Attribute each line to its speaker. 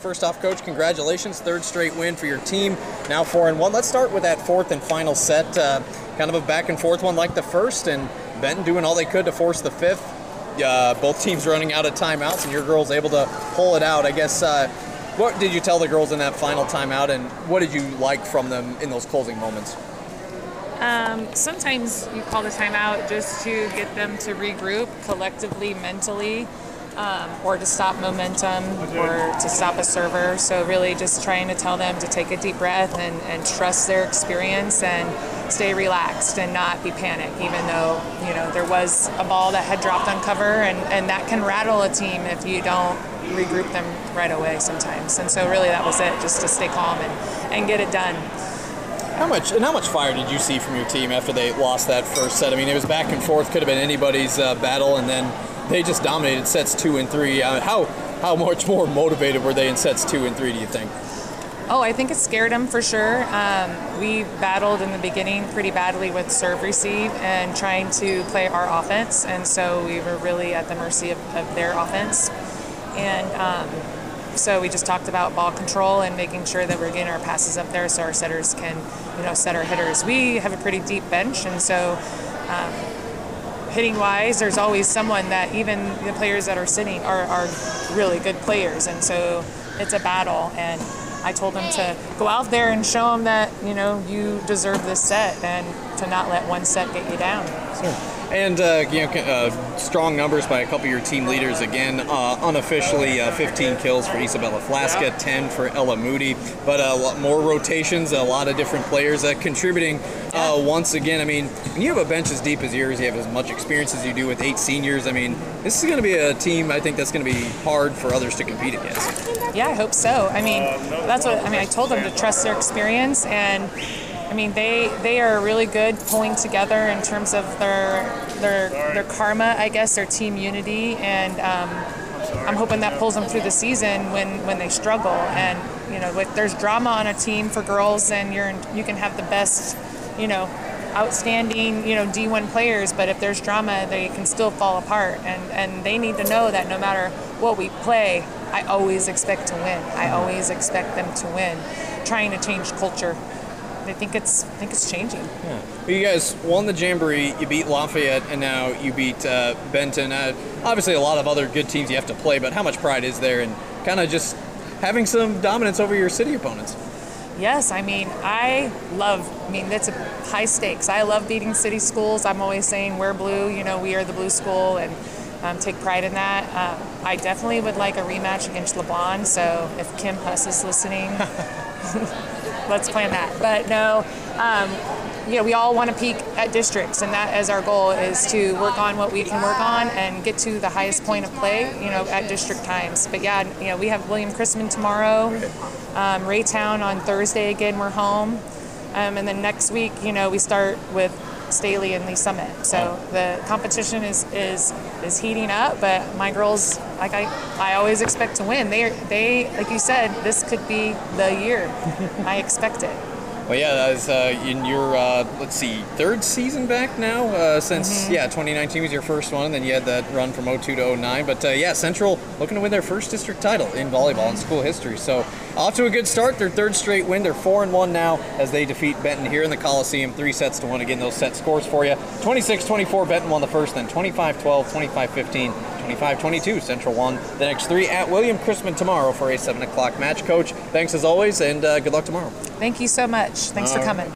Speaker 1: First off, coach, congratulations! Third straight win for your team. Now four and one. Let's start with that fourth and final set. Uh, kind of a back and forth one like the first, and Benton doing all they could to force the fifth. Uh, both teams running out of timeouts, and your girls able to pull it out. I guess. Uh, what did you tell the girls in that final timeout, and what did you like from them in those closing moments?
Speaker 2: Um, sometimes you call the timeout just to get them to regroup collectively, mentally um, or to stop momentum or to stop a server. So really just trying to tell them to take a deep breath and, and trust their experience and stay relaxed and not be panicked, even though, you know, there was a ball that had dropped on cover and, and that can rattle a team if you don't regroup them right away sometimes. And so really that was it, just to stay calm and, and get it done.
Speaker 1: How much and how much fire did you see from your team after they lost that first set? I mean, it was back and forth, could have been anybody's uh, battle, and then they just dominated sets two and three. Uh, how how much more motivated were they in sets two and three? Do you think?
Speaker 2: Oh, I think it scared them for sure. Um, we battled in the beginning pretty badly with serve receive and trying to play our offense, and so we were really at the mercy of, of their offense. And um, so we just talked about ball control and making sure that we're getting our passes up there so our setters can, you know, set our hitters. We have a pretty deep bench, and so. Um, hitting wise, there's always someone that even the players that are sitting are, are really good players, and so it's a battle. And I told them to go out there and show them that you know you deserve this set, and to not let one set get you down.
Speaker 1: Sure. And uh, you know, uh, strong numbers by a couple of your team leaders again. Uh, unofficially, uh, 15 kills for Isabella Flasca, 10 for Ella Moody, but a lot more rotations, a lot of different players uh, contributing uh, once again. I mean, when you have a bench as deep as yours, you have as much experience as you do with eight seniors. I mean, this is going to be a team I think that's going to be hard for others to compete against.
Speaker 2: Yeah, I hope so. I mean, that's what I mean. I told them to trust their experience and I mean, they they are really good pulling together in terms of their their their karma, I guess, their team unity, and um, I'm hoping that pulls them through the season when when they struggle. And you know, if there's drama on a team for girls, and you're you can have the best, you know, outstanding, you know, D1 players, but if there's drama, they can still fall apart. And and they need to know that no matter what we play, I always expect to win. I always expect them to win. Trying to change culture. I think it's I think it's changing.
Speaker 1: Yeah. Well, you guys won the Jamboree. You beat Lafayette, and now you beat uh, Benton. Uh, obviously, a lot of other good teams you have to play, but how much pride is there in kind of just having some dominance over your city opponents?
Speaker 2: Yes, I mean, I love, I mean, that's high stakes. I love beating city schools. I'm always saying we're blue, you know, we are the blue school, and um, take pride in that. Um, I definitely would like a rematch against LeBlond, so if Kim Huss is listening, let's plan that. But no, um, you know, we all want to peak at districts, and that as our goal is to work on what we can work on and get to the highest point of play, you know, at district times. But yeah, you know, we have William Chrisman tomorrow, um, Raytown on Thursday again. We're home, um, and then next week, you know, we start with Staley and Lee Summit. So the competition is is is heating up, but my girls, like I, I always expect to win. They they like you said, this could be the year. I expect it.
Speaker 1: Well, yeah, that was uh, in your uh, let's see, third season back now uh, since mm-hmm. yeah, 2019 was your first one. and Then you had that run from 02 to 09. But uh, yeah, Central looking to win their first district title in volleyball in school history. So off to a good start. Their third straight win. They're four and one now as they defeat Benton here in the Coliseum. Three sets to one. Again, those set scores for you: 26-24. Benton won the first, then 25-12, 25-15. 25-22. Central won the next three at William Chrisman tomorrow for a 7 o'clock match. Coach, thanks as always, and uh, good luck tomorrow.
Speaker 2: Thank you so much. Thanks All for coming.